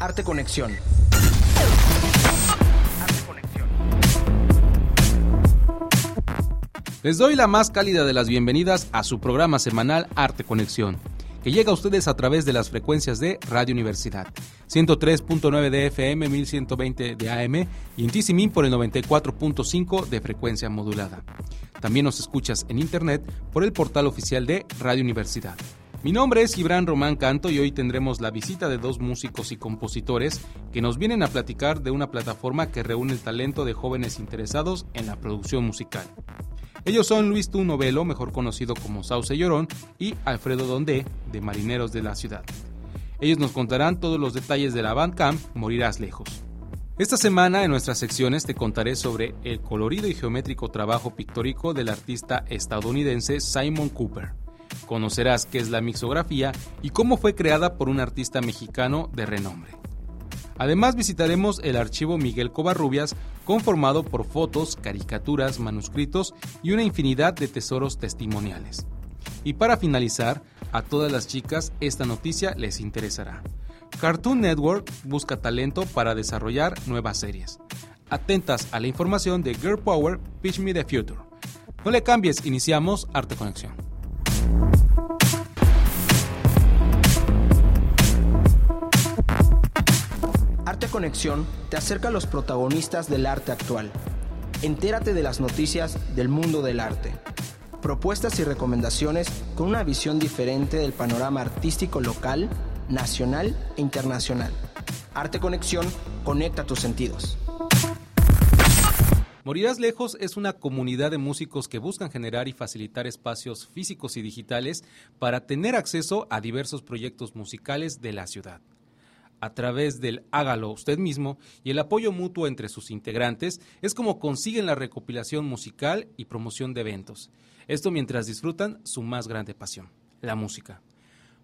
Arte Conexión. Les doy la más cálida de las bienvenidas a su programa semanal Arte Conexión, que llega a ustedes a través de las frecuencias de Radio Universidad, 103.9 de FM, 1120 de AM y en Tisimin por el 94.5 de frecuencia modulada. También nos escuchas en internet por el portal oficial de Radio Universidad. Mi nombre es Gibran Román Canto y hoy tendremos la visita de dos músicos y compositores que nos vienen a platicar de una plataforma que reúne el talento de jóvenes interesados en la producción musical. Ellos son Luis Tu Novelo, mejor conocido como Sauce Llorón, y Alfredo Dondé, de Marineros de la Ciudad. Ellos nos contarán todos los detalles de la Bandcamp Morirás Lejos. Esta semana en nuestras secciones te contaré sobre el colorido y geométrico trabajo pictórico del artista estadounidense Simon Cooper. Conocerás qué es la mixografía y cómo fue creada por un artista mexicano de renombre. Además visitaremos el archivo Miguel Covarrubias, conformado por fotos, caricaturas, manuscritos y una infinidad de tesoros testimoniales. Y para finalizar, a todas las chicas esta noticia les interesará. Cartoon Network busca talento para desarrollar nuevas series. Atentas a la información de Girl Power Pitch Me the Future. No le cambies, iniciamos Arte Conexión. Arte Conexión te acerca a los protagonistas del arte actual. Entérate de las noticias del mundo del arte. Propuestas y recomendaciones con una visión diferente del panorama artístico local, nacional e internacional. Arte Conexión conecta tus sentidos. Morirás Lejos es una comunidad de músicos que buscan generar y facilitar espacios físicos y digitales para tener acceso a diversos proyectos musicales de la ciudad a través del hágalo usted mismo y el apoyo mutuo entre sus integrantes es como consiguen la recopilación musical y promoción de eventos. Esto mientras disfrutan su más grande pasión, la música.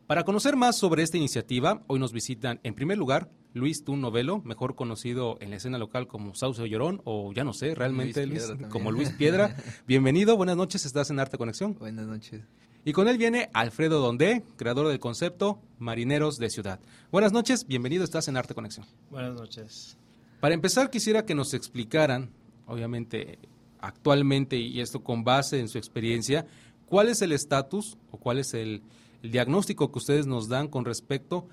Para conocer más sobre esta iniciativa, hoy nos visitan en primer lugar Luis Tun Novelo, mejor conocido en la escena local como Sauce Llorón, o ya no sé, realmente Luis, como Luis Piedra. Bienvenido, buenas noches, estás en Arte Conexión. Buenas noches. Y con él viene Alfredo Dondé, creador del concepto Marineros de Ciudad. Buenas noches, bienvenido, estás en Arte Conexión. Buenas noches. Para empezar, quisiera que nos explicaran, obviamente, actualmente, y esto con base en su experiencia, cuál es el estatus o cuál es el, el diagnóstico que ustedes nos dan con respecto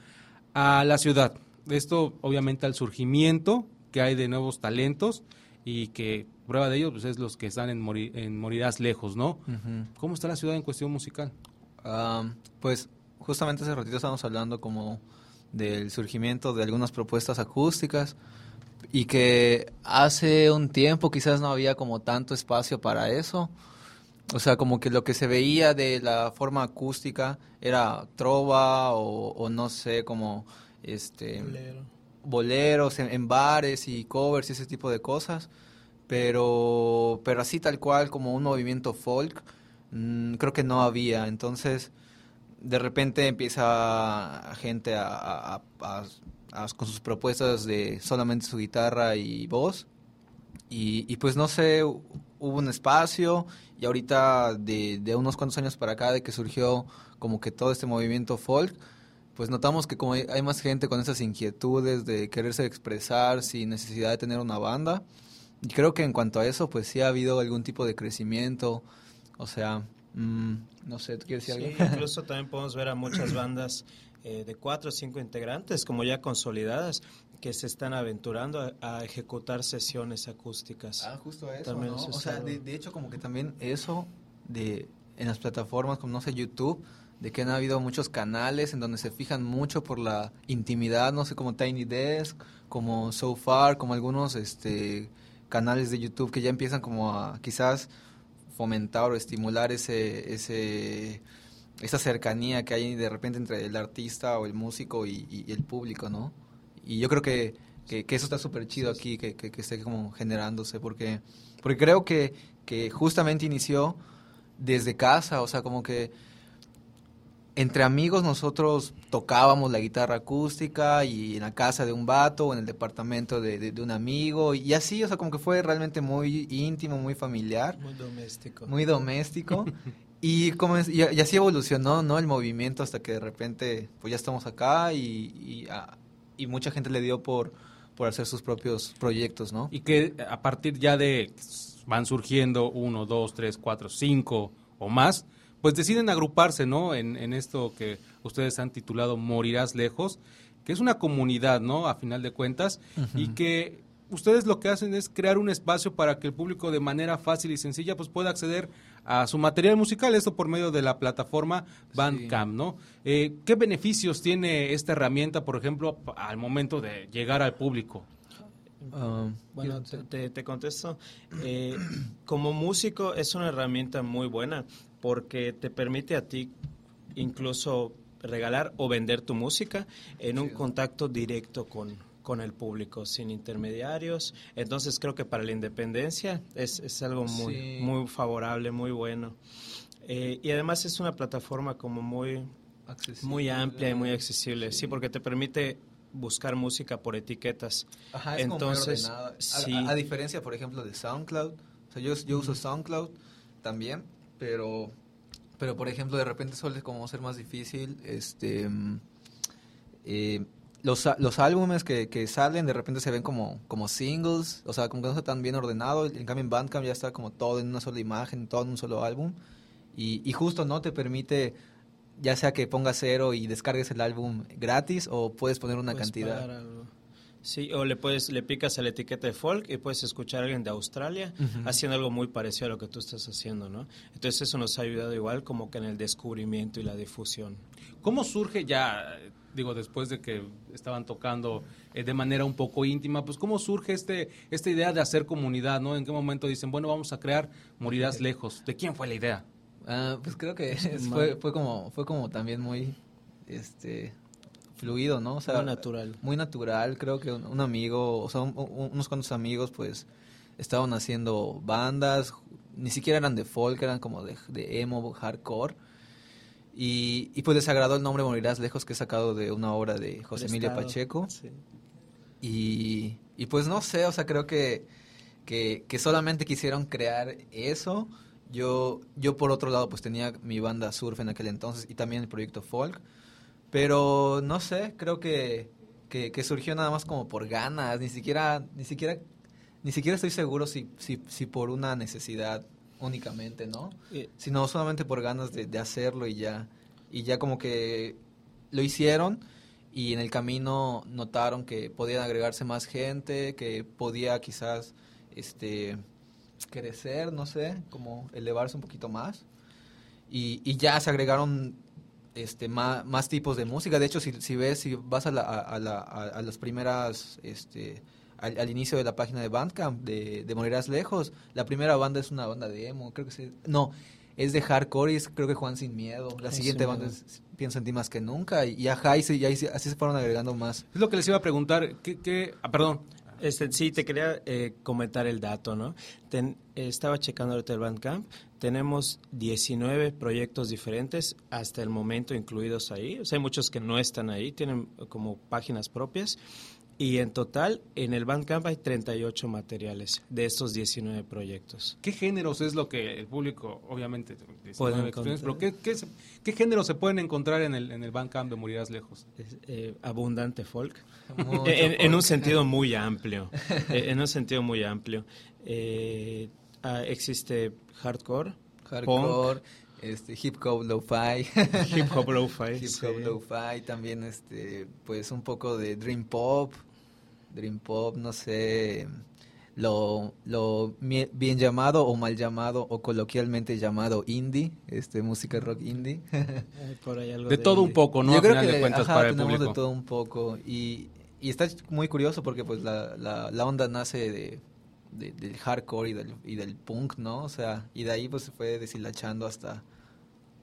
a la ciudad. Esto, obviamente, al surgimiento que hay de nuevos talentos y que prueba de ello pues, es los que están en, en Morirás Lejos, ¿no? ¿Cómo está la ciudad en cuestión musical? pues justamente hace ratito estábamos hablando como del surgimiento de algunas propuestas acústicas y que hace un tiempo quizás no había como tanto espacio para eso. O sea, como que lo que se veía de la forma acústica era trova o, no sé, como este boleros en, en, bares y covers y ese tipo de cosas pero, pero así tal cual como un movimiento folk, mmm, creo que no había. Entonces, de repente empieza gente a, a, con sus propuestas de solamente su guitarra y voz. Y, y, pues no sé, hubo un espacio y ahorita de, de unos cuantos años para acá, de que surgió como que todo este movimiento folk, pues notamos que como hay más gente con esas inquietudes de quererse expresar sin necesidad de tener una banda, y creo que en cuanto a eso, pues sí ha habido algún tipo de crecimiento. O sea, mmm, no sé, ¿tú quieres decir sí, incluso también podemos ver a muchas bandas eh, de cuatro o cinco integrantes, como ya consolidadas, que se están aventurando a, ejecutar sesiones acústicas. Ah, justo eso, ¿no? O sea, de, de, hecho, como que también eso de en las plataformas como, no sé, YouTube, de que han habido muchos canales en donde se fijan mucho por la intimidad, no sé, como Tiny Desk, como So Far, como algunos, este canales de YouTube que ya empiezan como a quizás fomentar o estimular ese, ese, esa cercanía que hay de repente entre el artista o el músico y, el público, ¿no? Y yo creo que, que, eso está súper chido aquí, que, que, que, esté como generándose, porque, porque creo que, que justamente inició desde casa, o sea, como que entre amigos nosotros tocábamos la guitarra acústica y en la casa de un vato o en el departamento de, un amigo y así, o sea, como que fue realmente muy íntimo, muy familiar. Muy doméstico. Muy doméstico. y, como y, así evolucionó, ¿no? El movimiento hasta que de repente, pues ya estamos acá y, y, y mucha gente le dio por, por hacer sus propios proyectos, ¿no? Y que a partir ya de van surgiendo uno, dos, tres, cuatro, cinco o más, pues deciden agruparse, ¿no? En, en esto que ustedes han titulado Morirás Lejos, que es una comunidad, ¿no? A final de cuentas, y que ustedes lo que hacen es crear un espacio para que el público de manera fácil y sencilla pues pueda acceder a su material musical, esto por medio de la plataforma Bandcamp, ¿no? Eh, ¿Qué beneficios tiene esta herramienta, por ejemplo, al momento de llegar al público? Um, bueno, te, te, contesto. Eh, como músico es una herramienta muy buena porque te permite a ti incluso regalar o vender tu música en un contacto directo con, con el público, sin intermediarios. Entonces creo que para la independencia es, es algo muy, muy favorable, muy bueno. Eh, y además es una plataforma como muy, muy amplia y muy accesible, sí. porque te permite buscar música por etiquetas. Ajá, es Entonces, a, sí. a, diferencia, por ejemplo, de SoundCloud, o sea, yo, yo uso SoundCloud también, pero, pero por ejemplo, de repente suele como ser más difícil, este... Eh, los, los álbumes que, que, salen de repente se ven como, como singles, o sea, como que no está tan bien ordenado. En cambio, en Bandcamp ya está como todo en una sola imagen, todo en un solo álbum. Y, y justo no te permite, ya sea que pongas cero y descargues el álbum gratis, o puedes poner una cantidad. Sí, o le puedes le picas a la etiqueta de folk y puedes escuchar a alguien de Australia haciendo algo muy parecido a lo que tú estás haciendo, ¿no? Entonces eso nos ha ayudado igual como que en el descubrimiento y la difusión. ¿Cómo surge ya digo, después de que estaban tocando eh, de manera un poco íntima, pues cómo surge este esta idea de hacer comunidad, ¿no? ¿En qué momento dicen, bueno, vamos a crear Morirás Lejos? ¿De quién fue la idea? Ah, pues creo que fue, fue como fue como también muy este fluido, ¿no? O sea, muy natural. Muy natural, creo que un, amigo, o sea, unos cuantos amigos pues estaban haciendo bandas, ni siquiera eran de folk, eran como de, de emo, hardcore y, y, pues les agradó el nombre Morirás Lejos, que he sacado de una obra de José Emilio Pacheco. Y, y, pues no sé, o sea, creo que, que, solamente quisieron crear eso. Yo, yo por otro lado pues tenía mi banda surf en aquel entonces y también el proyecto folk. Pero no sé, creo que, que, que, surgió nada más como por ganas, ni siquiera, ni siquiera, ni siquiera estoy seguro si, si, si por una necesidad únicamente, ¿no? Sino solamente por ganas de, hacerlo y ya. Y ya como que lo hicieron y en el camino notaron que podían agregarse más gente, que podía quizás este crecer, no sé, como elevarse un poquito más. Y, y ya se agregaron este más, más, tipos de música. De hecho, si, si ves, si vas a, la, a, la, a las primeras este, al, inicio de la página de Bandcamp de, de Morirás Lejos. La primera banda es una banda de emo, creo que sí. No, es de hardcore y es, creo que Juan Sin Miedo. La siguiente banda es Pienso en ti más que nunca. Y, ajá, y, y, así se fueron agregando más. Es lo que les iba a preguntar. ¿Qué, qué? Ah, perdón. Este, sí, te quería eh, comentar el dato, ¿no? Estaba checando ahorita el Bandcamp. Tenemos 19 proyectos diferentes hasta el momento incluidos ahí. O sea, hay muchos que no están ahí, tienen como páginas propias. Y en total, en el Bandcamp hay 38 materiales de estos 19 proyectos. ¿Qué géneros es lo que el público, obviamente, pero ¿qué, qué, géneros se pueden encontrar en el, en el Bandcamp de Morirás Lejos? Eh, abundante folk, en, un sentido muy amplio, eh, en un sentido muy amplio. Eh, ah, existe hardcore, hardcore este hip hop lo-fi. Hip hop lo-fi hip hop lo-fi también este pues un poco de dream pop Dream Pop, no sé, lo, lo bien llamado o mal llamado o coloquialmente llamado indie, este música rock indie. de, todo un poco, ¿no? Yo creo que de cuentas para el público. de todo un poco y, y está muy curioso porque pues la, la, la onda nace de, del hardcore y del, y del punk, ¿no? O sea, y de ahí pues se fue deshilachando hasta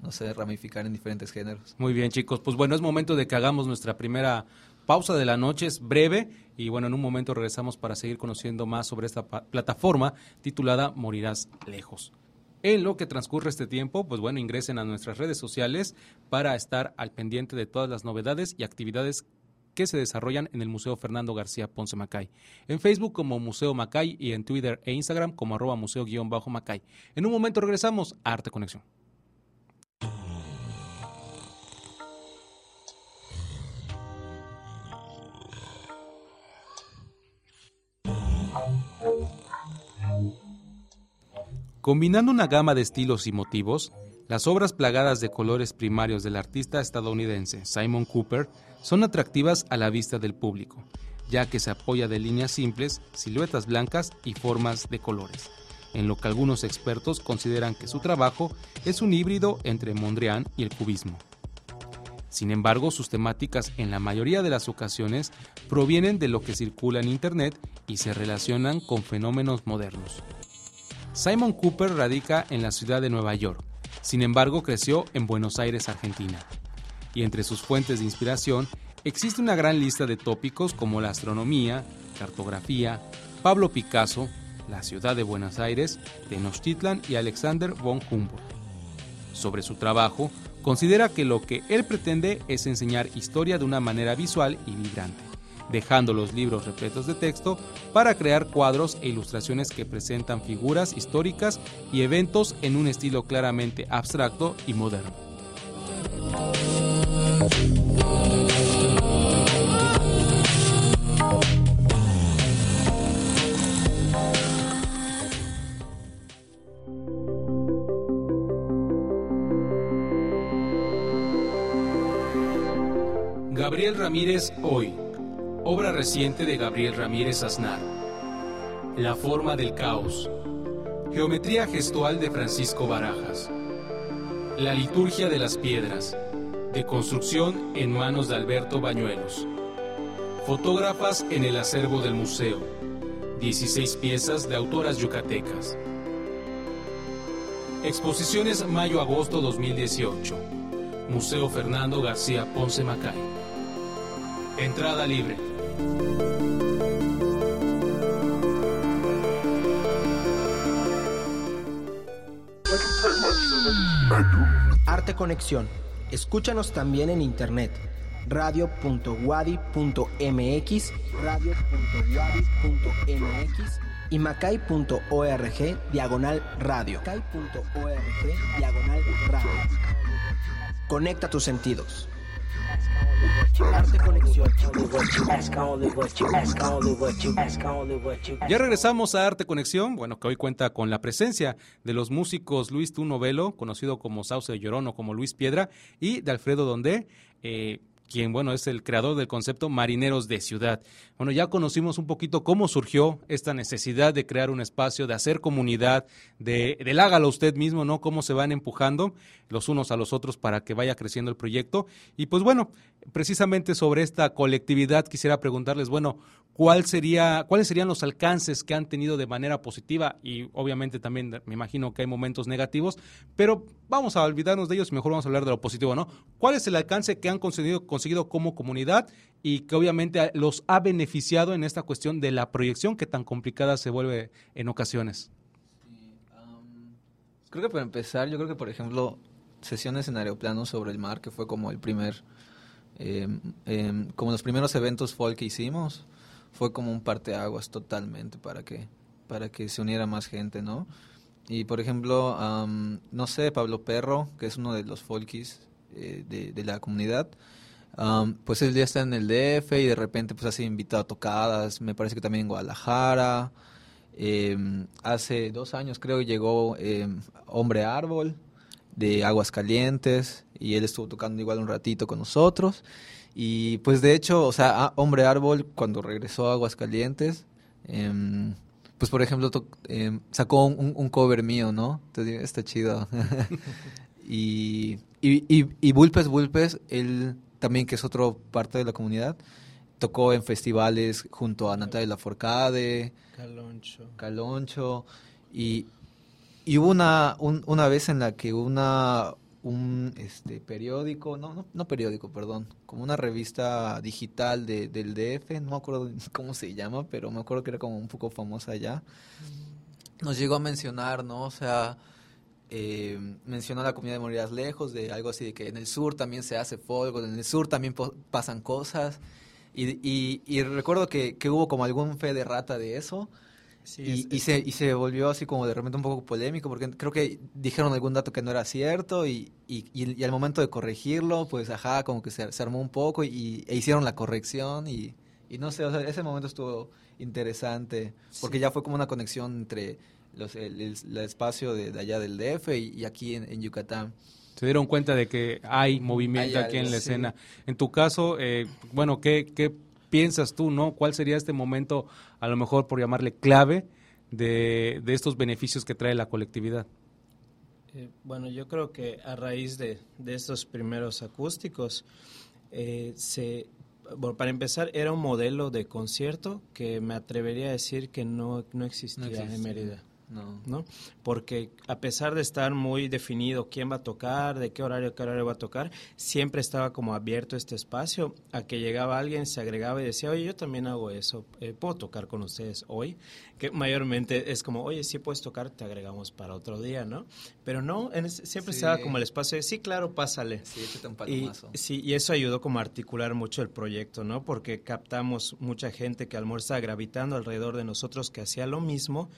no sé, ramificar en diferentes géneros. Muy bien, chicos. Pues bueno, es momento de que hagamos nuestra primera pausa de la noche, es breve y bueno, en un momento regresamos para seguir conociendo más sobre esta plataforma titulada Morirás Lejos. En lo que transcurre este tiempo, pues bueno, ingresen a nuestras redes sociales para estar al pendiente de todas las novedades y actividades que se desarrollan en el Museo Fernando García Ponce Macay. En Facebook como Museo Macay y en Twitter e Instagram como arroba museo-macay. En un momento regresamos a Arte Conexión. Combinando una gama de estilos y motivos, las obras plagadas de colores primarios del artista estadounidense Simon Cooper son atractivas a la vista del público, ya que se apoya de líneas simples, siluetas blancas y formas de colores, en lo que algunos expertos consideran que su trabajo es un híbrido entre Mondrian y el cubismo. Sin embargo, sus temáticas en la mayoría de las ocasiones provienen de lo que circula en Internet y se relacionan con fenómenos modernos. Simon Cooper radica en la ciudad de Nueva York, sin embargo creció en Buenos Aires, Argentina. Y entre sus fuentes de inspiración existe una gran lista de tópicos como la astronomía, cartografía, Pablo Picasso, la ciudad de Buenos Aires, Tenochtitlan y Alexander von Humboldt. Sobre su trabajo, considera que lo que él pretende es enseñar historia de una manera visual y vibrante, dejando los libros repletos de texto para crear cuadros e ilustraciones que presentan figuras históricas y eventos en un estilo claramente abstracto y moderno. Ramírez Hoy, obra reciente de Gabriel Ramírez Aznar. La forma del caos. Geometría gestual de Francisco Barajas. La liturgia de las piedras, de construcción en manos de Alberto Bañuelos. Fotógrafas en el acervo del museo. 16 piezas de autoras yucatecas. Exposiciones mayo-agosto 2018. Museo Fernando García Ponce Macay. Entrada libre. Arte Conexión. Escúchanos también en internet. radio.wadi.mx, radio.wadi.mx y macay.org diagonal radio. Macay.org diagonal radio. Conecta tus sentidos. Ya regresamos a Arte Conexión, bueno, que hoy cuenta con la presencia de los músicos Luis Tunovelo, conocido como Sauce Llorón o como Luis Piedra, y de Alfredo Donde, eh, quien, bueno, es el creador del concepto Marineros de Ciudad. Bueno, ya conocimos un poquito cómo surgió esta necesidad de crear un espacio, de hacer comunidad, de, del hágalo usted mismo, ¿no? Cómo se van empujando los unos a los otros para que vaya creciendo el proyecto. Y pues bueno, precisamente sobre esta colectividad quisiera preguntarles, bueno, ¿cuál sería, ¿cuáles serían los alcances que han tenido de manera positiva? Y obviamente también me imagino que hay momentos negativos, pero vamos a olvidarnos de ellos y mejor vamos a hablar de lo positivo, ¿no? ¿Cuál es el alcance que han conseguido, conseguido como comunidad y que obviamente los ha beneficiado en esta cuestión de la proyección que tan complicada se vuelve en ocasiones? creo que para empezar, yo creo que por ejemplo sesiones en aeroplano sobre el mar, que fue como el primer, em, em, como los primeros eventos folk que hicimos, fue como un parteaguas totalmente para que, para que se uniera más gente, ¿no? Y por ejemplo, no sé, Pablo Perro, que es uno de los folkies eh, de, la comunidad, pues él ya está en el DF y de repente pues ha sido invitado a tocadas, me parece que también en Guadalajara. Em, hace dos años creo llegó em, Hombre Árbol de Aguas Calientes y él estuvo tocando igual un ratito con nosotros. Y pues de hecho, o sea, Hombre Árbol cuando regresó a Aguascalientes, eh, pues por ejemplo sacó un, cover mío, ¿no? Entonces, está chido. y, y, y, y Bulpes Bulpes, él también que es otro parte de la comunidad, tocó en festivales junto a Natalia Laforcade, Caloncho. Caloncho y, y hubo una, una vez en la que una un este periódico, no, no, periódico, perdón, como una revista digital de, del DF, no me acuerdo cómo se llama, pero me acuerdo que era como un poco famosa allá. Nos llegó a mencionar, ¿no? O sea, eh, mencionó la comunidad de Morirás Lejos, de algo así de que en el sur también se hace fuego, en el sur también pasan cosas. Y, y, recuerdo que, que, hubo como algún fe de rata de eso. Y, y, se, y se volvió así como de repente un poco polémico, porque creo que dijeron algún dato que no era cierto y, y, al momento de corregirlo, pues ajá, como que se, se armó un poco y, e hicieron la corrección y, Y no sé, o sea, ese momento estuvo interesante, porque ya fue como una conexión entre los, el, espacio de, allá del DF y, aquí en, Yucatán. Se dieron cuenta de que hay movimiento aquí en la escena. En tu caso, eh, bueno, ¿qué, ¿qué piensas tú, no? ¿Cuál sería este momento, a lo mejor por llamarle clave, de, de estos beneficios que trae la colectividad? Eh, bueno, yo creo que a raíz de, de estos primeros acústicos, eh, se, bueno, para empezar, era un modelo de concierto que me atrevería a decir que no, no existía en Mérida. No. ¿no? Porque a pesar de estar muy definido quién va a tocar, de qué horario, qué horario va a tocar, siempre estaba como abierto este espacio a que llegaba alguien, se agregaba y decía, oye, yo también hago eso, eh, ¿puedo tocar con ustedes hoy? Que mayormente es como, oye, sí puedes tocar, te agregamos para otro día, ¿no? Pero no, siempre estaba como el espacio de, sí, claro, pásale. Sí, un y, sí, y eso ayudó como a articular mucho el proyecto, ¿no? Porque captamos mucha gente que al estaba gravitando alrededor de nosotros que hacía lo mismo,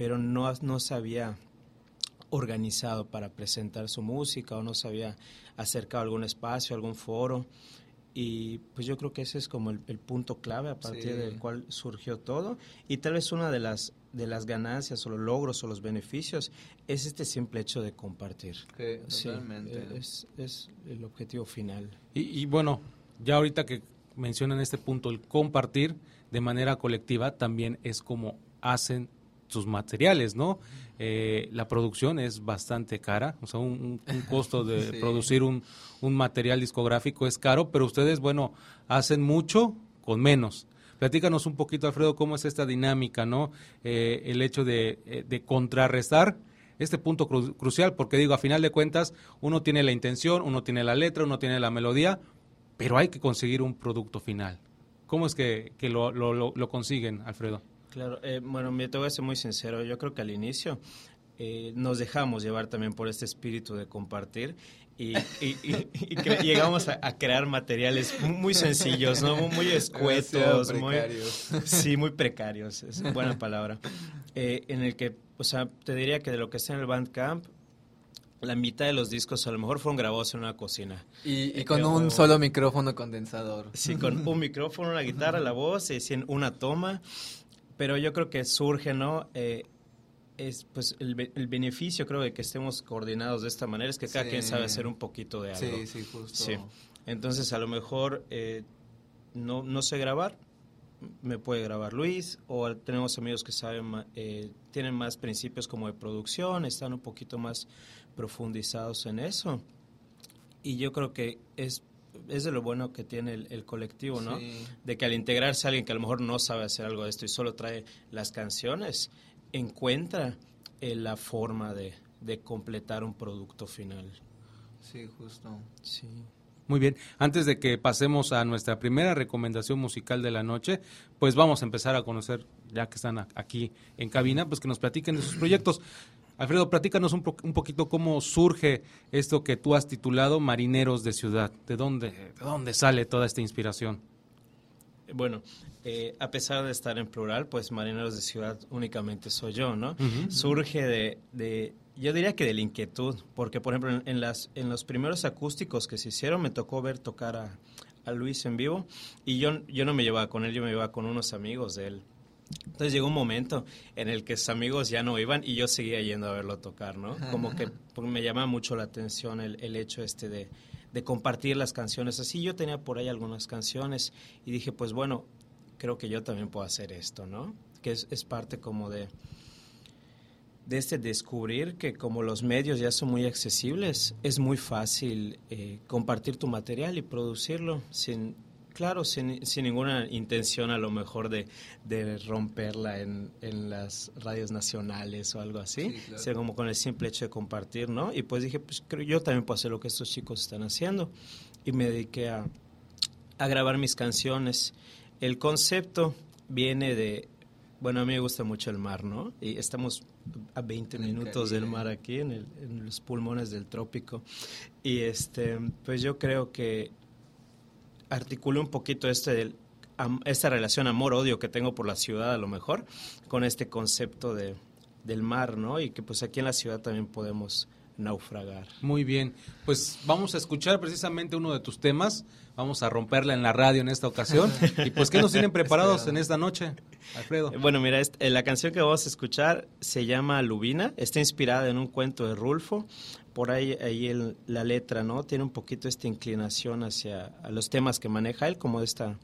pero no, no se había organizado para presentar su música o no se había acercado a algún espacio, algún foro. Y pues yo creo que ese es como el, punto clave a partir del cual surgió todo. Y tal vez una de las, de las ganancias o los logros o los beneficios es este simple hecho de compartir. Sí, es, es, el objetivo final. Y, y bueno, ya ahorita que mencionan este punto, el compartir de manera colectiva también es como hacen sus materiales, ¿no? Eh, la producción es bastante cara, o sea, un, costo de producir un, material discográfico es caro, pero ustedes, bueno, hacen mucho con menos. Platícanos un poquito, Alfredo, cómo es esta dinámica, ¿no? Eh, el hecho de, eh, de, contrarrestar este punto crucial, porque digo, a final de cuentas, uno tiene la intención, uno tiene la letra, uno tiene la melodía, pero hay que conseguir un producto final. ¿Cómo es que, lo, lo, lo consiguen, Alfredo? Claro, eh, bueno, me tengo que ser muy sincero. Yo creo que al inicio eh, nos dejamos llevar también por este espíritu de compartir y, llegamos a, crear materiales muy sencillos, ¿no? Muy escuetos, muy sí, muy precarios, es una buena palabra. Eh, en el que, o sea, te diría que de lo que está en el Bandcamp, la mitad de los discos a lo mejor fueron grabados en una cocina. Y, con un solo micrófono condensador. Sí, con un micrófono, una guitarra, la voz, y una toma pero yo creo que surge, ¿no? Eh, es pues el, beneficio creo de que estemos coordinados de esta manera es que cada quien sabe hacer un poquito de algo. Sí, sí, justo. Sí. Entonces a lo mejor eh, no, no sé grabar, me puede grabar Luis, o tenemos amigos que saben, eh, tienen más principios como de producción, están un poquito más profundizados en eso. Y yo creo que es es de lo bueno que tiene el, colectivo, ¿no? De que al integrarse alguien que a lo mejor no sabe hacer algo de esto y solo trae las canciones, encuentra eh, la forma de, completar un producto final. Sí, justo. Sí. Muy bien, antes de que pasemos a nuestra primera recomendación musical de la noche, pues vamos a empezar a conocer, ya que están aquí en cabina, pues que nos platiquen de sus proyectos. Alfredo, platícanos un, un, poquito cómo surge esto que tú has titulado Marineros de Ciudad. ¿De dónde, de dónde sale toda esta inspiración? Bueno, eh, a pesar de estar en plural, pues Marineros de Ciudad únicamente soy yo, ¿no? Surge de, de, yo diría que de la inquietud, porque por ejemplo en, las, en los primeros acústicos que se hicieron me tocó ver tocar a, a Luis en vivo y yo, yo no me llevaba con él, yo me llevaba con unos amigos de él. Entonces llegó un momento en el que sus amigos ya no iban y yo seguía yendo a verlo tocar, ¿no? Como que me llama mucho la atención el, el hecho este de, de, compartir las canciones. Así yo tenía por ahí algunas canciones y dije, pues bueno, creo que yo también puedo hacer esto, ¿no? Que es, es parte como de, de este descubrir que como los medios ya son muy accesibles, es muy fácil eh, compartir tu material y producirlo sin Claro, sin, sin, ninguna intención a lo mejor de, de romperla en, en, las radios nacionales o algo así, sino como con el simple hecho de compartir, ¿no? Y pues dije, pues creo yo también puedo hacer lo que estos chicos están haciendo. Y me dediqué a, a grabar mis canciones. El concepto viene de, bueno, a mí me gusta mucho el mar, ¿no? Y estamos a 20 minutos del mar aquí, en, el, en los pulmones del trópico. Y este, pues yo creo que articulo un poquito este esta relación amor-odio que tengo por la ciudad a lo mejor, con este concepto de, del mar, ¿no? Y que pues aquí en la ciudad también podemos naufragar. Muy bien, pues vamos a escuchar precisamente uno de tus temas, vamos a romperla en la radio en esta ocasión. y pues, ¿qué nos tienen preparados en esta noche, Alfredo? Bueno, mira, eh, la canción que vamos a escuchar se llama Lubina, está inspirada en un cuento de Rulfo. Por ahí, ahí la letra, ¿no? Tiene un poquito esta inclinación hacia los temas que maneja él, como esta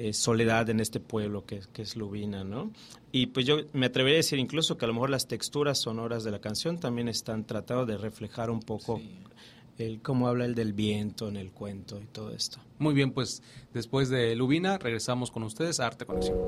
eh, soledad en este pueblo que, es Lubina, ¿no? Y pues yo me atrevería a decir incluso que a lo mejor las texturas sonoras de la canción también están tratando de reflejar un poco el cómo habla el del viento en el cuento y todo esto. Muy bien, pues después de Lubina regresamos con ustedes a Arte Conexión.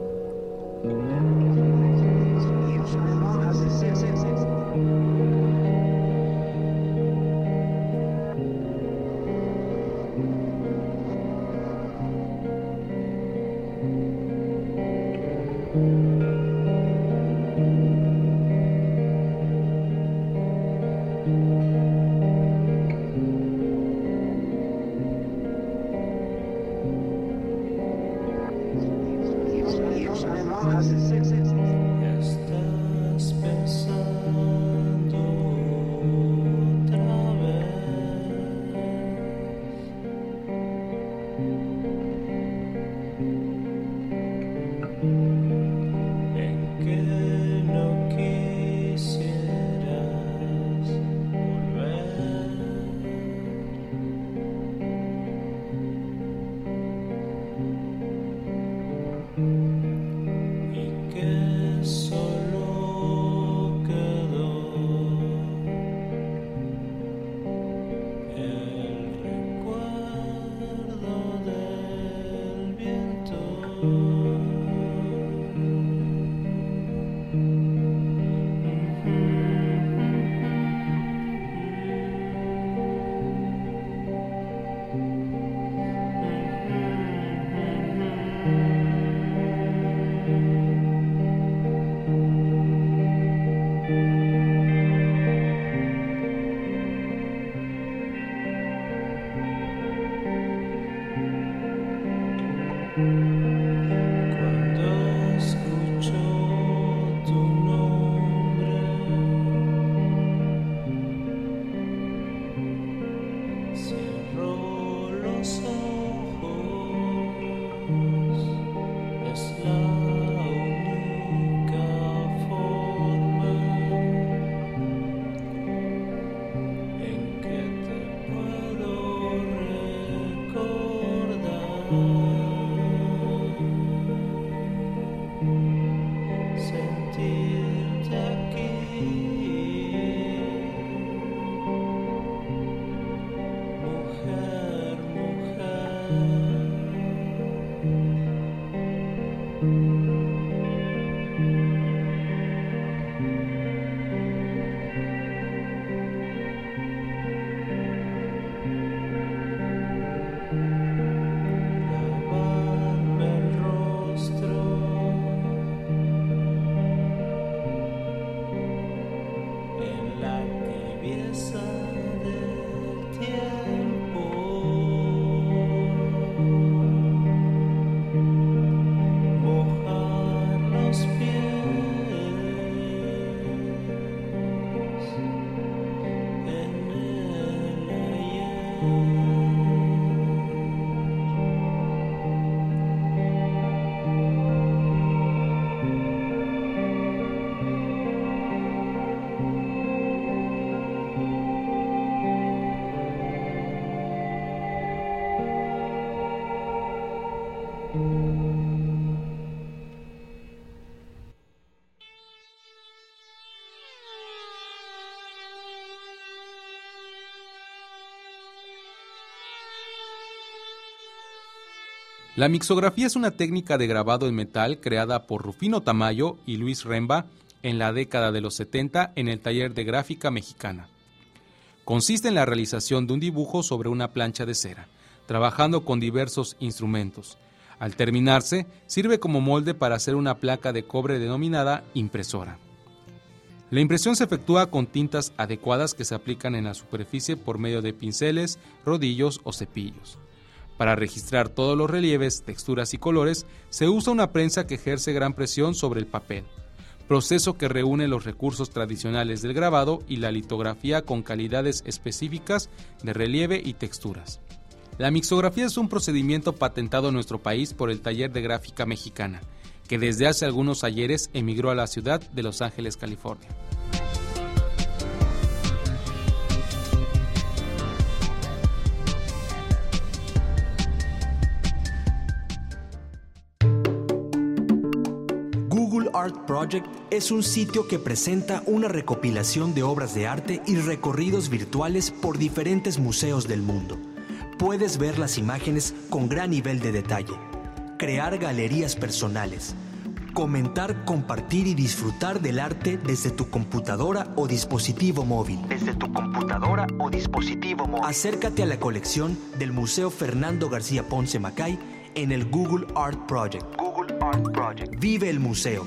La mixografía es una técnica de grabado en metal creada por Rufino Tamayo y Luis Remba en la década de los 70 en el taller de gráfica mexicana. Consiste en la realización de un dibujo sobre una plancha de cera, trabajando con diversos instrumentos. Al terminarse, sirve como molde para hacer una placa de cobre denominada impresora. La impresión se efectúa con tintas adecuadas que se aplican en la superficie por medio de pinceles, rodillos o cepillos. Para registrar todos los relieves, texturas y colores, se usa una prensa que ejerce gran presión sobre el papel. proceso que reúne los recursos tradicionales del grabado y la litografía con calidades específicas de relieve y texturas. La mixografía es un procedimiento patentado en nuestro país por el Taller de Gráfica Mexicana, que desde hace algunos ayeres emigró a la ciudad de Los Ángeles, California. Art Project es un sitio que presenta una recopilación de obras de arte y recorridos virtuales por diferentes museos del mundo puedes ver las imágenes con gran nivel de detalle, crear galerías personales, comentar, compartir y disfrutar del arte desde tu computadora o dispositivo móvil. Desde tu computadora o dispositivo móvil. Acércate a la colección del Museo Fernando García Ponce Macay en el Google Art Project. Google Art Project. Vive el museo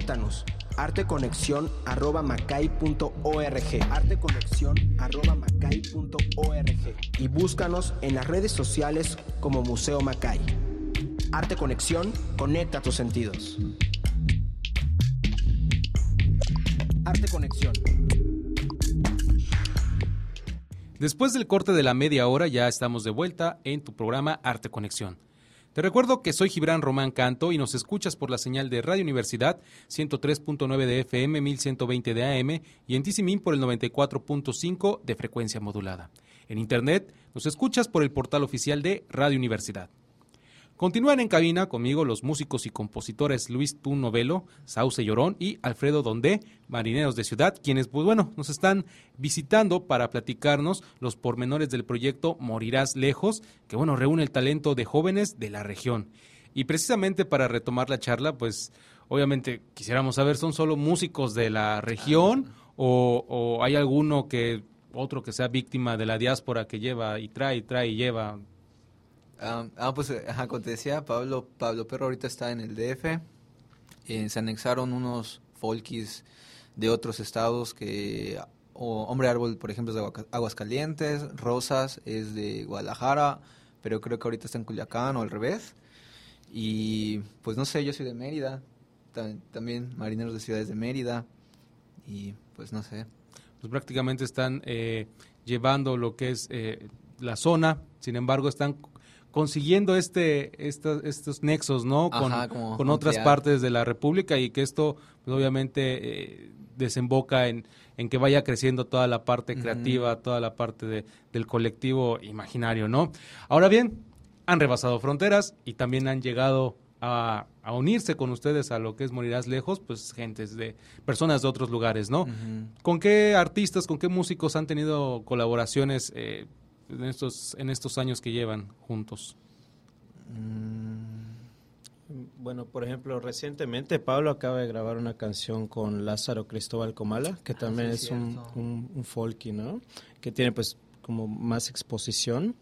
Contáctanos arteconexión.macay.org arteconexión.macay.org y búscanos en las redes sociales como Museo Macay. Arte Conexión, conecta tus sentidos. Arte. Después del corte de la media hora ya estamos de vuelta en tu programa Arte Conexión. Te recuerdo que soy Gibran Román Canto y nos escuchas por la señal de Radio Universidad 103.9 de FM, 1120 de AM y en Tizimín por el 94.5 de frecuencia modulada. En Internet nos escuchas por el portal oficial de Radio Universidad. Continúan en cabina conmigo los músicos y compositores Luis Tun Novelo, Sauce Llorón y Alfredo Dondé, marineros de ciudad, quienes, pues bueno, nos están visitando para platicarnos los pormenores del proyecto Morirás Lejos, que bueno, reúne el talento de jóvenes de la región. Y precisamente para retomar la charla, pues obviamente quisiéramos saber, ¿son solo músicos de la región o, o hay alguno que, otro que sea víctima de la diáspora que lleva y trae y trae y lleva ah, pues, ajá, como te decía, Pablo, Pablo Perro ahorita está en el DF. Eh, se anexaron unos folkis de otros estados que... Hombre Árbol, por ejemplo, es de Aguascalientes. Rosas es de Guadalajara, pero creo que ahorita está en Culiacán o al revés. Y pues no sé, yo soy de Mérida. También marineros de ciudades de Mérida. Y pues no sé. Pues prácticamente están eh, llevando lo que es eh, la zona, sin embargo están consiguiendo este, estos nexos, ¿no? Con, otras partes de la República y que esto, pues, obviamente, eh, desemboca en, en, que vaya creciendo toda la parte creativa, toda la parte de, del colectivo imaginario, ¿no? Ahora bien, han rebasado fronteras y también han llegado a, unirse con ustedes a lo que es Morirás Lejos, pues gentes de personas de otros lugares, ¿no? ¿Con qué artistas, con qué músicos han tenido colaboraciones eh, en estos, en estos años que llevan juntos? Mm, bueno, por ejemplo, recientemente Pablo acaba de grabar una canción con Lázaro Cristóbal Comala, que ah, también es, un, un, folky, ¿no? Que tiene pues como más exposición.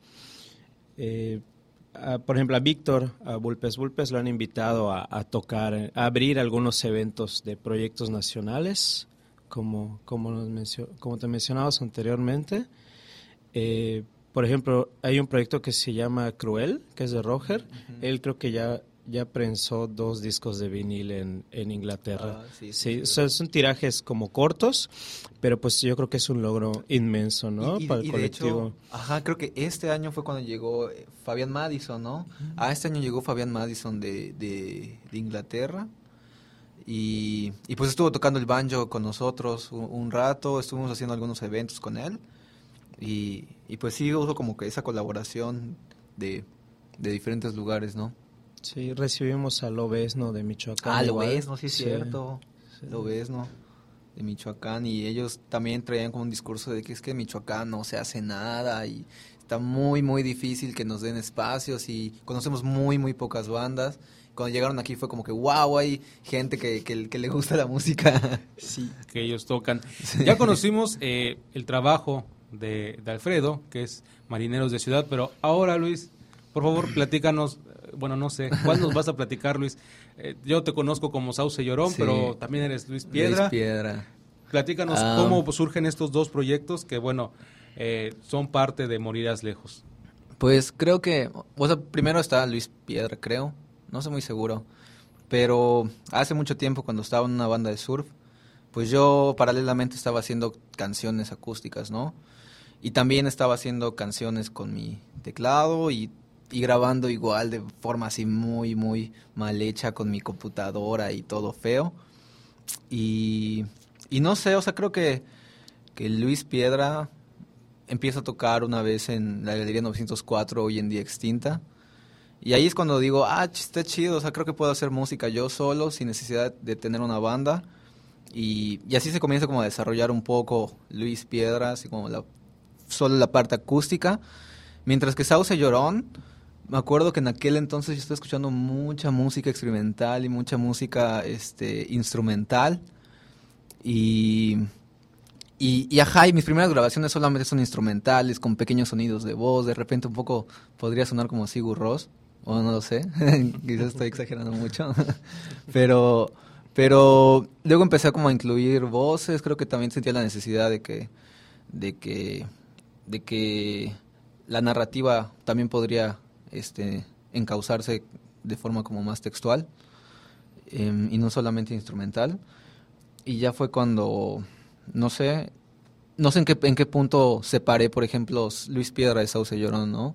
Eh, por ejemplo, a Víctor, a Bulpes Bulpes lo han invitado a, tocar, a abrir algunos eventos de proyectos nacionales, como, como, como te mencionabas anteriormente. Eh, por ejemplo, hay un proyecto que se llama Cruel, que es de Roger. Él creo que ya ya prensó dos discos de vinil en, en Inglaterra. Ah, sí, son tirajes como cortos, pero pues yo creo que es un logro inmenso, ¿no? Para el colectivo. ajá, creo que este año fue cuando llegó eh, Fabián Madison, ¿no? Ah, este año llegó Fabián Madison de, de, Inglaterra. Y, y, pues estuvo tocando el banjo con nosotros un, un rato, estuvimos haciendo algunos eventos con él. Y, y pues sí uso como que esa colaboración de, de diferentes lugares, ¿no? Sí, recibimos a Lobesno de Michoacán. Ah, Lobesno, sí es cierto. Lobesno. de Michoacán y ellos también traían como un discurso de que es que en Michoacán no se hace nada y está muy, muy difícil que nos den espacios y conocemos muy, muy pocas bandas. Cuando llegaron aquí fue como que, wow, hay gente que, que, que le gusta la música. Sí. Que ellos tocan. Ya conocimos eh, el trabajo de, de Alfredo, que es Marineros de Ciudad, pero ahora, Luis, por favor, platícanos bueno, no sé, ¿cuál nos vas a platicar, Luis? Eh, yo te conozco como Sauce Llorón, pero también eres Luis Piedra. Luis Piedra. Platícanos Ah. cómo surgen estos dos proyectos que, bueno, eh, son parte de Morirás Lejos. Pues creo que, o sea, primero está Luis Piedra, creo, no estoy muy seguro, pero hace mucho tiempo cuando estaba en una banda de surf, pues yo paralelamente estaba haciendo canciones acústicas, ¿no? Y también estaba haciendo canciones con mi teclado y, y grabando igual de forma así muy, muy mal hecha con mi computadora y todo feo. Y, y no sé, o sea, creo que, que Luis Piedra empieza a tocar una vez en la Galería 904, hoy en día extinta. Y ahí es cuando digo, ah, está chido, o sea, creo que puedo hacer música yo solo, sin necesidad de tener una banda. Y, y así se comienza como a desarrollar un poco Luis Piedra, así como la, solo la parte acústica. Mientras que Sauce Llorón, me acuerdo que en aquel entonces yo estaba escuchando mucha música experimental y mucha música este, instrumental. Y, y, y ajá, mis primeras grabaciones solamente son instrumentales, con pequeños sonidos de voz. De repente un poco podría sonar como Sigur Ross, o no lo sé, quizás estoy exagerando mucho. pero, pero luego empecé como a incluir voces, creo que también sentía la necesidad de que, de que, de que la narrativa también podría este, encauzarse de forma como más textual em, y no solamente instrumental. Y ya fue cuando, no sé, no sé en qué, en qué punto separé, por ejemplo, Luis Piedra de Sauce Llorón, ¿no?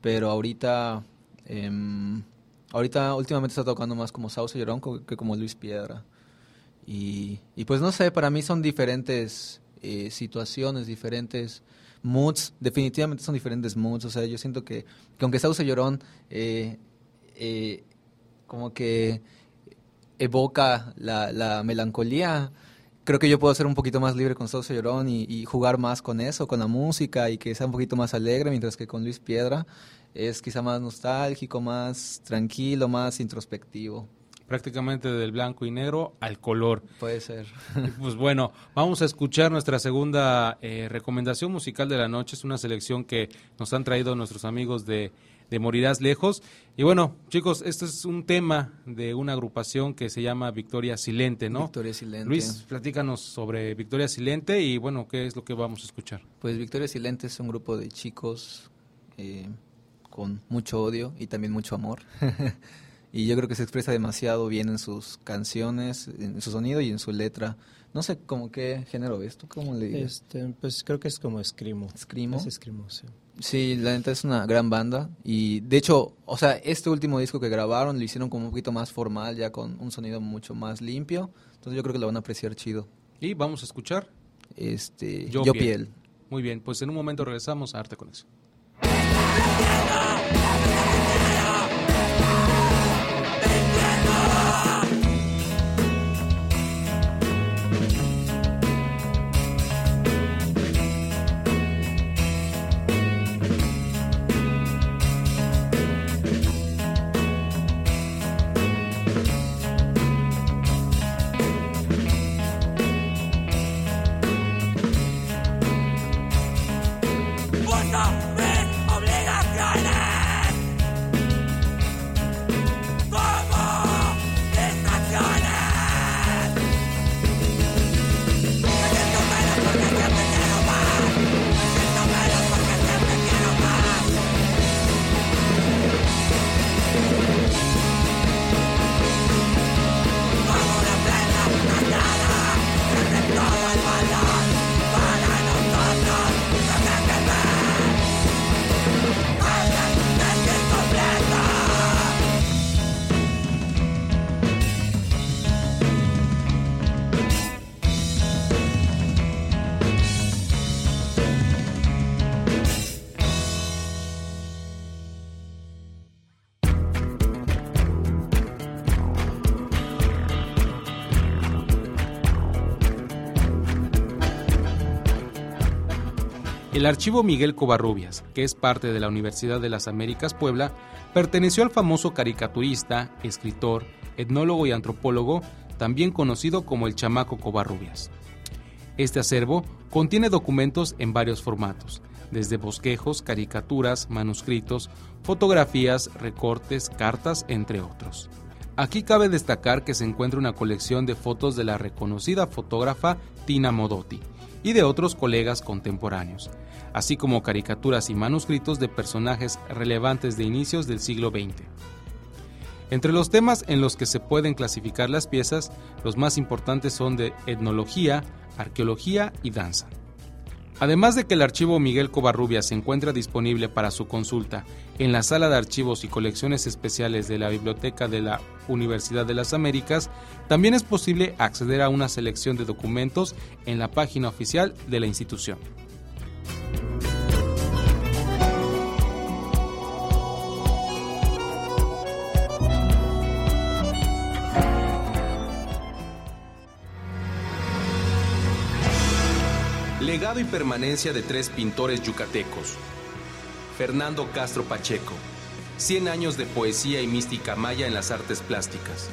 Pero ahorita, em, ahorita últimamente está tocando más como Sauce Llorón que como Luis Piedra. Y, y pues no sé, para mí son diferentes eh, situaciones, diferentes moods, definitivamente son diferentes moods, o sea, yo siento que, que aunque Sauce Llorón eh, eh, como que evoca la, la melancolía, creo que yo puedo ser un poquito más libre con Sauce Llorón y, y jugar más con eso, con la música y que sea un poquito más alegre, mientras que con Luis Piedra es quizá más nostálgico, más tranquilo, más introspectivo. Prácticamente del blanco y negro al color. Puede ser. Pues bueno, vamos a escuchar nuestra segunda eh, recomendación musical de la noche. Es una selección que nos han traído nuestros amigos de, de Morirás Lejos. Y bueno, chicos, este es un tema de una agrupación que se llama Victoria Silente, ¿no? Victoria Silente. Luis, platícanos sobre Victoria Silente y bueno, ¿qué es lo que vamos a escuchar? Pues Victoria Silente es un grupo de chicos eh, con mucho odio y también mucho amor. y yo creo que se expresa demasiado bien en sus canciones, en su sonido y en su letra. No sé cómo qué género es, ¿tú cómo le dices? Este, pues creo que es como escrimo. ¿Screamo? Es escrimo, sí. Sí, la neta es una gran banda y de hecho, o sea, este último disco que grabaron lo hicieron como un poquito más formal, ya con un sonido mucho más limpio. Entonces yo creo que lo van a apreciar chido. Y vamos a escuchar. Este, Yo Yo, Piel. Piel. Muy bien, pues en un momento regresamos a Arte Conexión. El archivo Miguel Covarrubias, que es parte de la Universidad de las Américas Puebla, perteneció al famoso caricaturista, escritor, etnólogo y antropólogo, también conocido como el chamaco Covarrubias. Este acervo contiene documentos en varios formatos, desde bosquejos, caricaturas, manuscritos, fotografías, recortes, cartas, entre otros. Aquí cabe destacar que se encuentra una colección de fotos de la reconocida fotógrafa Tina Modotti y de otros colegas contemporáneos, así como caricaturas y manuscritos de personajes relevantes de inicios del siglo XX. Entre los temas en los que se pueden clasificar las piezas, los más importantes son de etnología, arqueología y danza. Además de que el archivo Miguel Covarrubias se encuentra disponible para su consulta en la sala de archivos y colecciones especiales de la Biblioteca de la Universidad de las Américas, también es posible acceder a una selección de documentos en la página oficial de la institución. Legado y permanencia de tres pintores yucatecos. Fernando Castro Pacheco. 100 años de poesía y mística maya en las artes plásticas.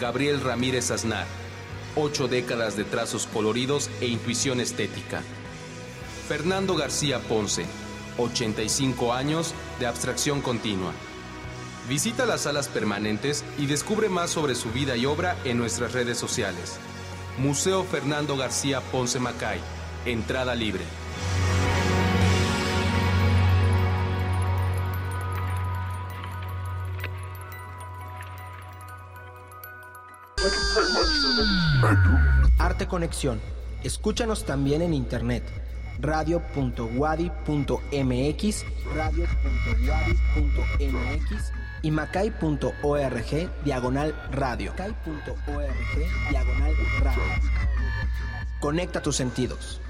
Gabriel Ramírez Aznar. Ocho décadas de trazos coloridos e intuición estética. Fernando García Ponce. 85 años de abstracción continua. Visita las salas permanentes y descubre más sobre su vida y obra en nuestras redes sociales. Museo Fernando García Ponce Macay. Entrada libre. Arte Conexión. Escúchanos también en internet. radio.wadi.mx, radio.wadi.mx y macay.org diagonal radio. Macay.org diagonal radio. Conecta tus sentidos.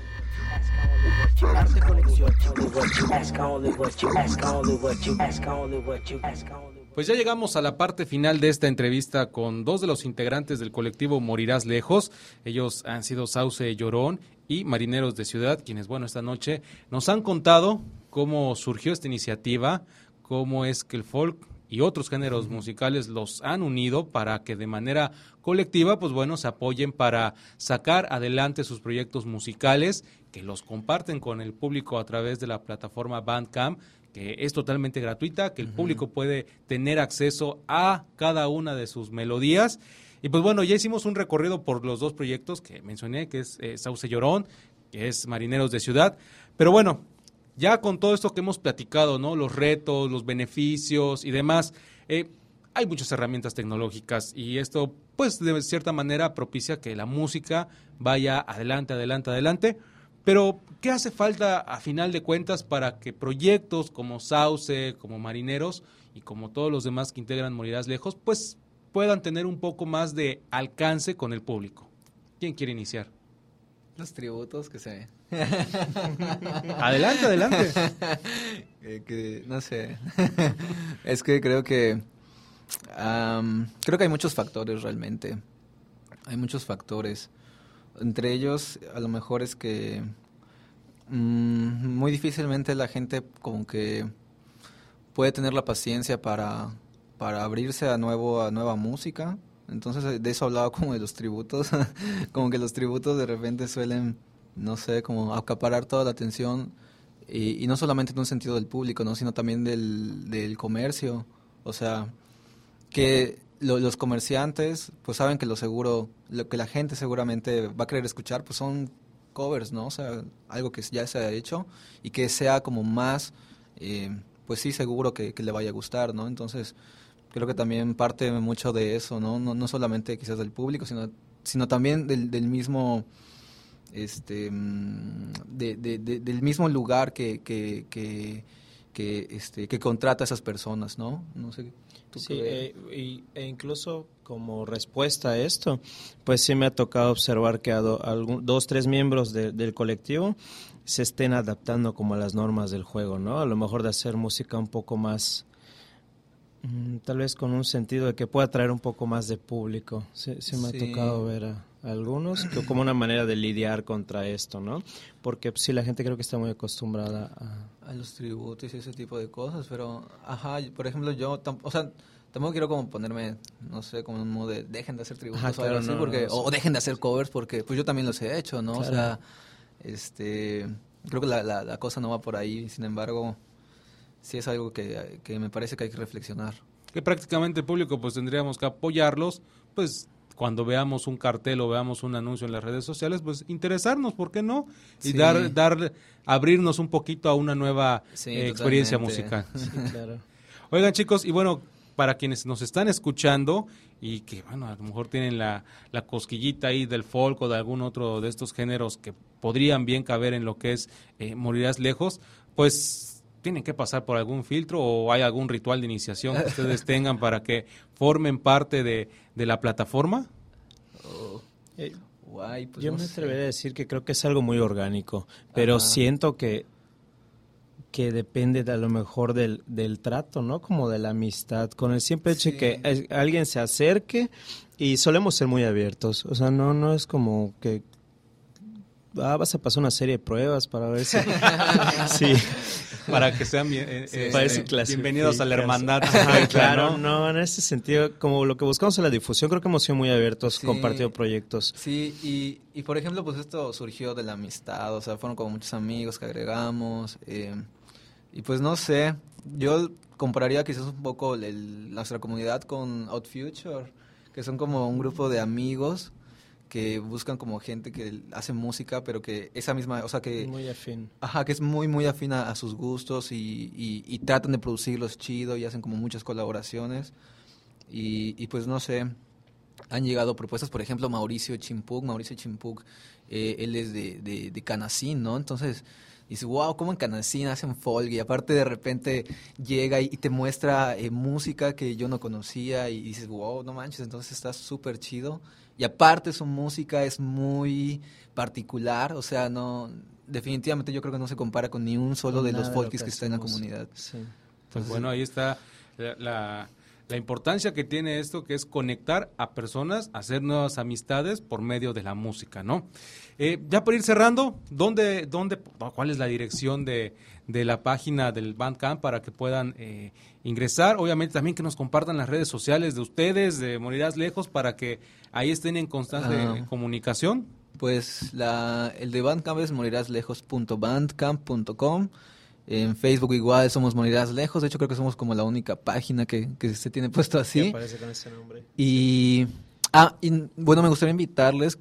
Pues ya llegamos a la parte final de esta entrevista con dos de los integrantes del colectivo Morirás Lejos. Ellos han sido Sauce Llorón y Marineros de Ciudad, quienes, bueno, esta noche nos han contado cómo surgió esta iniciativa, cómo es que el folk y otros géneros musicales los han unido para que de manera colectiva, pues bueno, se apoyen para sacar adelante sus proyectos musicales, que los comparten con el público a través de la plataforma Bandcamp que es totalmente gratuita, que el público puede tener acceso a cada una de sus melodías. Y pues bueno, ya hicimos un recorrido por los dos proyectos que mencioné, que es eh, Sauce Llorón, que es Marineros de Ciudad. Pero bueno, ya con todo esto que hemos platicado, ¿no? Los retos, los beneficios y demás, eh, hay muchas herramientas tecnológicas y esto, pues, de cierta manera propicia que la música vaya adelante, adelante, adelante. Pero, ¿qué hace falta a final de cuentas para que proyectos como Sauce, como Marineros y como todos los demás que integran Morirás Lejos, pues puedan tener un poco más de alcance con el público? ¿Quién quiere iniciar? Los tributos que se... adelante, adelante. que, no sé. es que creo que... creo que hay muchos factores realmente. Hay muchos factores. Entre ellos, a lo mejor es que mm, muy difícilmente la gente como que puede tener la paciencia para, para abrirse a nuevo a nueva música. Entonces de eso hablaba como de los tributos, como que los tributos de repente suelen, no sé, como acaparar toda la atención y, no solamente en un sentido del público, no, sino también del, del comercio. O sea, que los comerciantes pues saben que lo seguro, lo que la gente seguramente va a querer escuchar pues son covers, ¿no? O sea, algo que ya se ha hecho y que sea como más, eh, pues sí, seguro que, le vaya a gustar, ¿no? Entonces, creo que también parte mucho de eso, ¿no? No, no solamente quizás del público, sino, sino también del, del mismo este de, del mismo lugar que, que, que, que, este, que contrata a esas personas, ¿no? No sé sí, e, e, incluso como respuesta a esto, pues sí me ha tocado observar que a dos, tres miembros del colectivo se estén adaptando como a las normas del juego, ¿no? A lo mejor de hacer música un poco más, mm, tal vez con un sentido de que pueda traer un poco más de público. Sí, me ha tocado ver a algunos como una manera de lidiar contra esto, ¿no? Porque pues, sí, la gente creo que está muy acostumbrada a... a los tributos y ese tipo de cosas, pero, ajá, por ejemplo, yo, o sea, tampoco quiero como ponerme, no sé, como un modo de dejen de hacer tributos o algo así, porque, o, dejen de hacer covers, porque pues yo también los he hecho, ¿no? O sea, este, creo que la, la, cosa no va por ahí, sin embargo, sí es algo que, que me parece que hay que reflexionar. Que prácticamente el público pues tendríamos que apoyarlos, pues cuando veamos un cartel o veamos un anuncio en las redes sociales, pues interesarnos, ¿por qué no? Y dar, dar, abrirnos un poquito a una nueva eh, experiencia musical. Oigan chicos, y bueno, para quienes nos están escuchando y que, bueno, a lo mejor tienen la, la cosquillita ahí del folk o de algún otro de estos géneros que podrían bien caber en lo que es eh, Morirás Lejos, pues tienen que pasar por algún filtro o hay algún ritual de iniciación que ustedes tengan para que formen parte de, de la plataforma? Oh. Eh, pues yo me atrevería a decir que creo que es algo muy orgánico, pero siento que que depende de a lo mejor del, del trato, ¿no? Como de la amistad, con el simple hecho que alguien se acerque y solemos ser muy abiertos, o sea, no, no es como que ah, vas a pasar una serie de pruebas para ver si... sí. Para que sean eh, eh, bienvenidos a la hermandad. claro, ¿no? en ese sentido, como lo que buscamos en la difusión, creo que hemos sido muy abiertos, compartido proyectos. Sí, y, y por ejemplo, pues esto surgió de la amistad, o sea, fueron como muchos amigos que agregamos. Eh, y pues no sé, yo compararía quizás un poco nuestra comunidad con Out Future, que son como un grupo de amigos que buscan como gente que hace música, pero que esa misma, o sea que... Muy afín. Ajá, que es muy, muy afín a, sus gustos y, y, tratan de producirlos chido y hacen como muchas colaboraciones. Y, y pues no sé, han llegado propuestas, por ejemplo, Mauricio Chimpuk, Mauricio Chimpuk, eh, él es de, de, de Canacín, ¿no? Entonces y dices, wow, ¿cómo en Canacín hacen folk? Y aparte de repente llega y, te muestra eh, música que yo no conocía y dices, wow, no manches, entonces está súper chido. Y aparte su música es muy particular, o sea, no definitivamente yo creo que no se compara con ni un solo de los folkies que, que están en la comunidad. Pues bueno, ahí está la, la importancia que tiene esto, que es conectar a personas, hacer nuevas amistades por medio de la música, ¿no? Eh, ya por ir cerrando, ¿dónde, dónde, ¿cuál es la dirección de, de la página del Bandcamp para que puedan eh, ingresar? Obviamente también que nos compartan las redes sociales de ustedes, de Morirás Lejos, para que ahí estén en constante ah. comunicación. Pues la, el de Bandcamp es moriráslejos.bandcamp.com. En Facebook igual somos Morirás Lejos. De hecho, creo que somos como la única página que, que se tiene puesto así. aparece con ese nombre. Y, ah, y bueno, me gustaría invitarles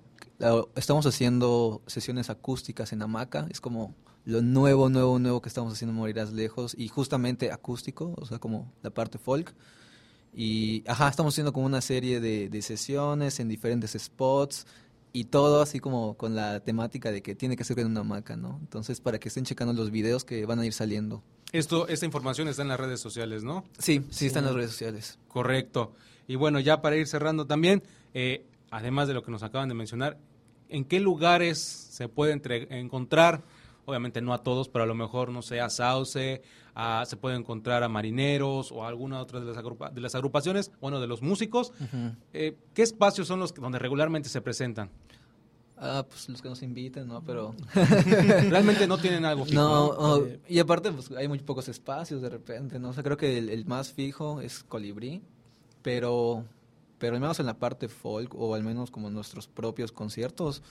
estamos haciendo sesiones acústicas en hamaca, es como lo nuevo, nuevo, nuevo que estamos haciendo Morirás Lejos y justamente acústico, o sea, como la parte folk. Y, ajá, estamos haciendo como una serie de, de sesiones en diferentes spots y todo así como con la temática de que tiene que ser en una hamaca, ¿no? Entonces, para que estén checando los videos que van a ir saliendo. Esto, esta información está en las redes sociales, ¿no? Sí, sí, está en las redes sociales. Correcto. Y bueno, ya para ir cerrando también, eh, además de lo que nos acaban de mencionar, ¿en qué lugares se puede encontrar? Obviamente no a todos, pero a lo mejor, no sé, a Sauce, se puede encontrar a marineros o a alguna otra de las, de las agrupaciones, bueno, de los músicos. Eh, ¿Qué espacios son los donde regularmente se presentan? Ah, pues los que nos invitan, ¿no? Pero... Realmente no tienen algo fijo. No, y aparte pues, hay muy pocos espacios de repente, ¿no? O sea, creo que el más fijo es Colibrí, pero pero al menos en la parte folk o al menos como nuestros propios conciertos,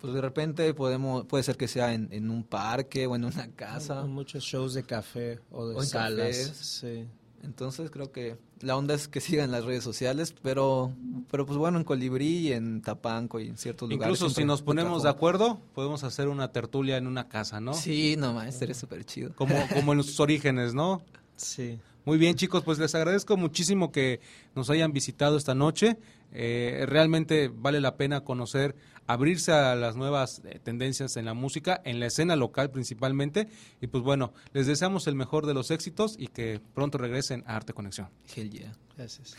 pues de repente podemos puede ser que sea en, en un parque o en una casa. muchos shows de café o de salas. Sí. Entonces creo que la onda es que sigan las redes sociales, pero pero pues bueno, en Colibrí y en Tapanco y en ciertos lugares. Incluso si nos ponemos de acuerdo, podemos hacer una tertulia en una casa, ¿no? Sí, no más, sería súper chido. Como, como en sus orígenes, ¿no? Sí. Muy bien, chicos, pues les agradezco muchísimo que nos hayan visitado esta noche. Eh, realmente vale la pena conocer, abrirse a las nuevas eh, tendencias en la música, en la escena local principalmente. Y pues bueno, les deseamos el mejor de los éxitos y que pronto regresen a Arte Conexión. Hell yeah. Gracias.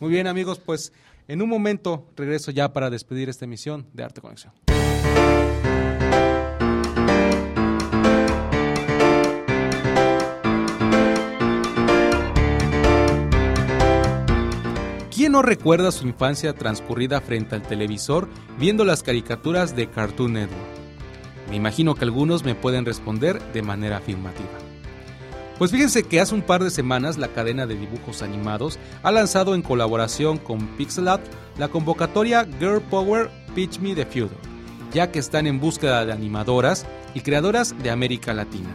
Muy bien, amigos, pues en un momento regreso ya para despedir esta emisión de Arte Conexión. ¿Quién no recuerda su infancia transcurrida frente al televisor viendo las caricaturas de Cartoon Network? Me imagino que algunos me pueden responder de manera afirmativa. Pues fíjense que hace un par de semanas la cadena de dibujos animados ha lanzado en colaboración con Pixelat la convocatoria Girl Power Pitch Me the Future, ya que están en búsqueda de animadoras y creadoras de América Latina,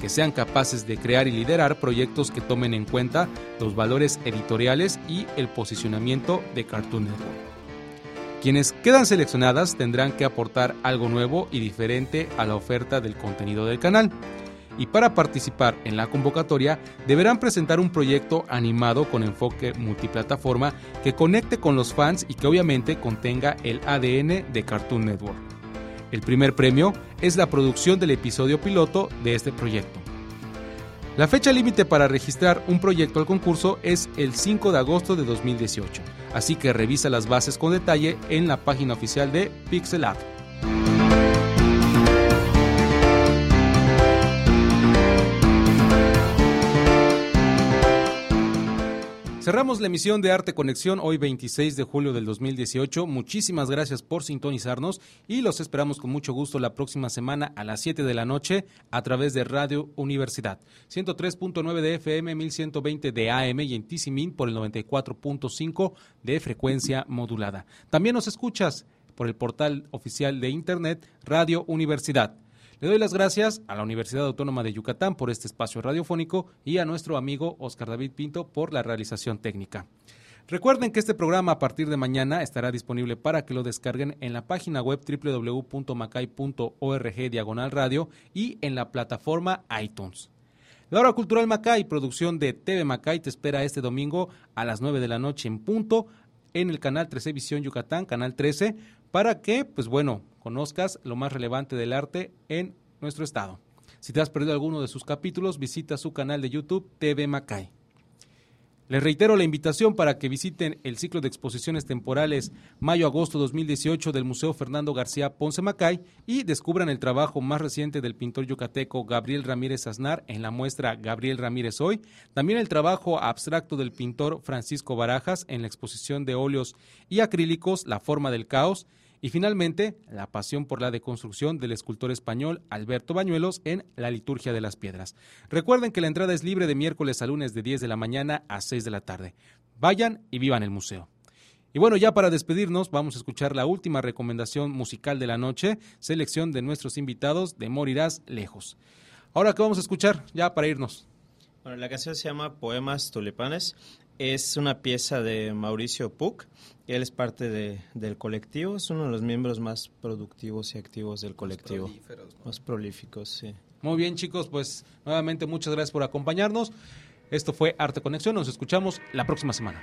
que sean capaces de crear y liderar proyectos que tomen en cuenta los valores editoriales y el posicionamiento de Cartoon Network. Quienes quedan seleccionadas tendrán que aportar algo nuevo y diferente a la oferta del contenido del canal y para participar en la convocatoria deberán presentar un proyecto animado con enfoque multiplataforma que conecte con los fans y que obviamente contenga el ADN de Cartoon Network. El primer premio es la producción del episodio piloto de este proyecto. La fecha límite para registrar un proyecto al concurso es el 5 de agosto de 2018, así que revisa las bases con detalle en la página oficial de Pixel Art. Cerramos la emisión de Arte Conexión hoy 26 de julio del 2018. Muchísimas gracias por sintonizarnos y los esperamos con mucho gusto la próxima semana a las 7 de la noche a través de Radio Universidad. 103.9 de FM, 1120 de AM y en Tisimin por el 94.5 de frecuencia modulada. También nos escuchas por el portal oficial de Internet Radio Universidad. Le doy las gracias a la Universidad Autónoma de Yucatán por este espacio radiofónico y a nuestro amigo Oscar David Pinto por la realización técnica. Recuerden que este programa a partir de mañana estará disponible para que lo descarguen en la página web www.macay.org diagonal radio y en la plataforma iTunes. La hora cultural Macay, producción de TV Macay, te espera este domingo a las 9 de la noche en punto en el canal 13 Visión Yucatán, canal 13, para que, pues bueno, conozcas lo más relevante del arte en nuestro estado. Si te has perdido alguno de sus capítulos, visita su canal de YouTube TV Macay. Les reitero la invitación para que visiten el ciclo de exposiciones temporales mayo-agosto 2018 del Museo Fernando García Ponce Macay y descubran el trabajo más reciente del pintor yucateco Gabriel Ramírez Aznar en la muestra Gabriel Ramírez Hoy, también el trabajo abstracto del pintor Francisco Barajas en la exposición de óleos y acrílicos La forma del caos y finalmente, la pasión por la deconstrucción del escultor español Alberto Bañuelos en La Liturgia de las Piedras. Recuerden que la entrada es libre de miércoles a lunes de 10 de la mañana a 6 de la tarde. Vayan y vivan el museo. Y bueno, ya para despedirnos, vamos a escuchar la última recomendación musical de la noche, selección de nuestros invitados de Morirás Lejos. Ahora, ¿qué vamos a escuchar? Ya para irnos. Bueno, la canción se llama Poemas Tulipanes. Es una pieza de Mauricio Puc. Él es parte de, del colectivo, es uno de los miembros más productivos y activos del colectivo. Más prolíficos, sí. Muy bien, chicos, pues nuevamente muchas gracias por acompañarnos. Esto fue Arte Conexión. Nos escuchamos la próxima semana.